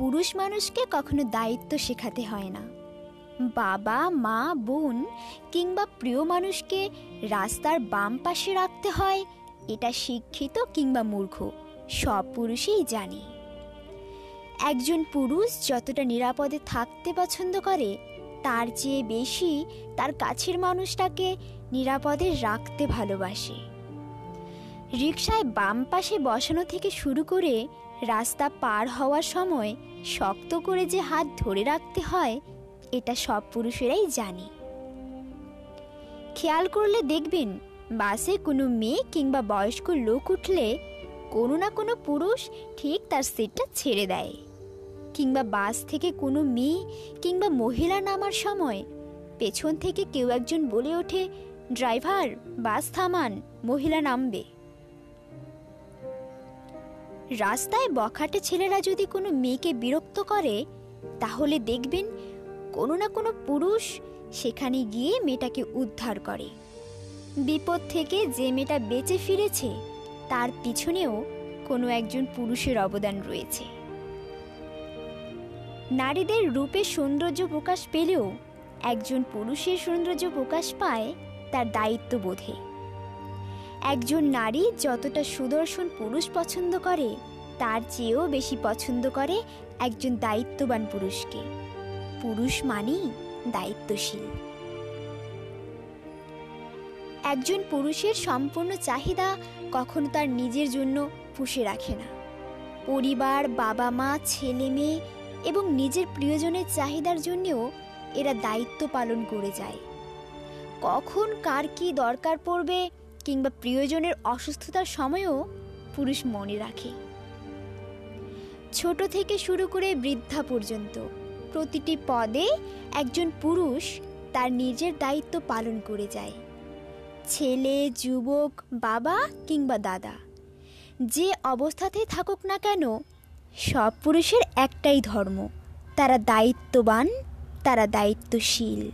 পুরুষ মানুষকে কখনো দায়িত্ব শেখাতে হয় না। বাবা, মা, বোন কিংবা প্রিয় মানুষকে রাস্তার বাম পাশে রাখতে হয়, এটা শিক্ষিত কিংবা মূর্খ, সব পুরুষই জানে। একজন পুরুষ যতটা নিরাপদে থাকতে পছন্দ করে, তার চেয়ে বেশি তার কাছের মানুষটাকে নিরাপদে রাখতে ভালোবাসে। রিকশায় বাম পাশে বসানো থেকে শুরু করে রাস্তা পার হওয়ার সময় শক্ত করে যে হাত ধরে রাখতে হয়, এটা সব পুরুষেরাই জানে। খেয়াল করলে দেখবেন বাসে কোনো মেয়ে কিংবা বয়স্ক লোক উঠলে কোনো না কোনো পুরুষ ঠিক তার সিটটা ছেড়ে দেয়। কিংবা বাস থেকে কোনো মেয়ে কিংবা মহিলা নামার সময় পেছন থেকে কেউ একজন বলে ওঠে, ড্রাইভার, বাস থামান, মহিলা নামবে। রাস্তায় বখাটে ছেলেরা যদি কোনো মেয়েকে বিরক্ত করে, তাহলে দেখবেন কোনো না কোনো পুরুষ সেখানে গিয়ে মেয়েটাকে উদ্ধার করে। বিপদ থেকে যে মেয়েটা বেঁচে ফিরেছে, তার পিছনেও কোনো একজন পুরুষের অবদান রয়েছে। নারীদের রূপে সৌন্দর্য প্রকাশ পেলেও একজন পুরুষের সৌন্দর্য প্রকাশ পায়, তার দায়িত্ববোধে একজন নারী যতটা সুদর্শন পুরুষ পছন্দ করে, তার চেয়েও বেশি পছন্দ করে একজন দায়িত্ববান পুরুষকে। পুরুষ মানেই দায়িত্বশীল। একজন পুরুষের সম্পূর্ণ চাহিদা কখনো তার নিজের জন্য পুষে রাখে না। পরিবার বাবা মা ছেলে মেয়ে এবং নিজের প্রিয়জনের চাহিদার জন্যেও এরা দায়িত্ব পালন করে যায়। কখন কার কি দরকার পড়বে কিংবা প্রিয়জনের অসুস্থতার সময়ও পুরুষ মনে রাখে। ছোট থেকে শুরু করে বৃদ্ধা পর্যন্ত প্রতিটি পদে একজন পুরুষ তার নিজের দায়িত্ব পালন করে যায়। ছেলে, যুবক, বাবা কিংবা দাদা, যে অবস্থাতেই থাকুক না কেন, সব পুরুষের একটাই ধর্ম, তারা দায়িত্ববান, তারা দায়িত্বশীল।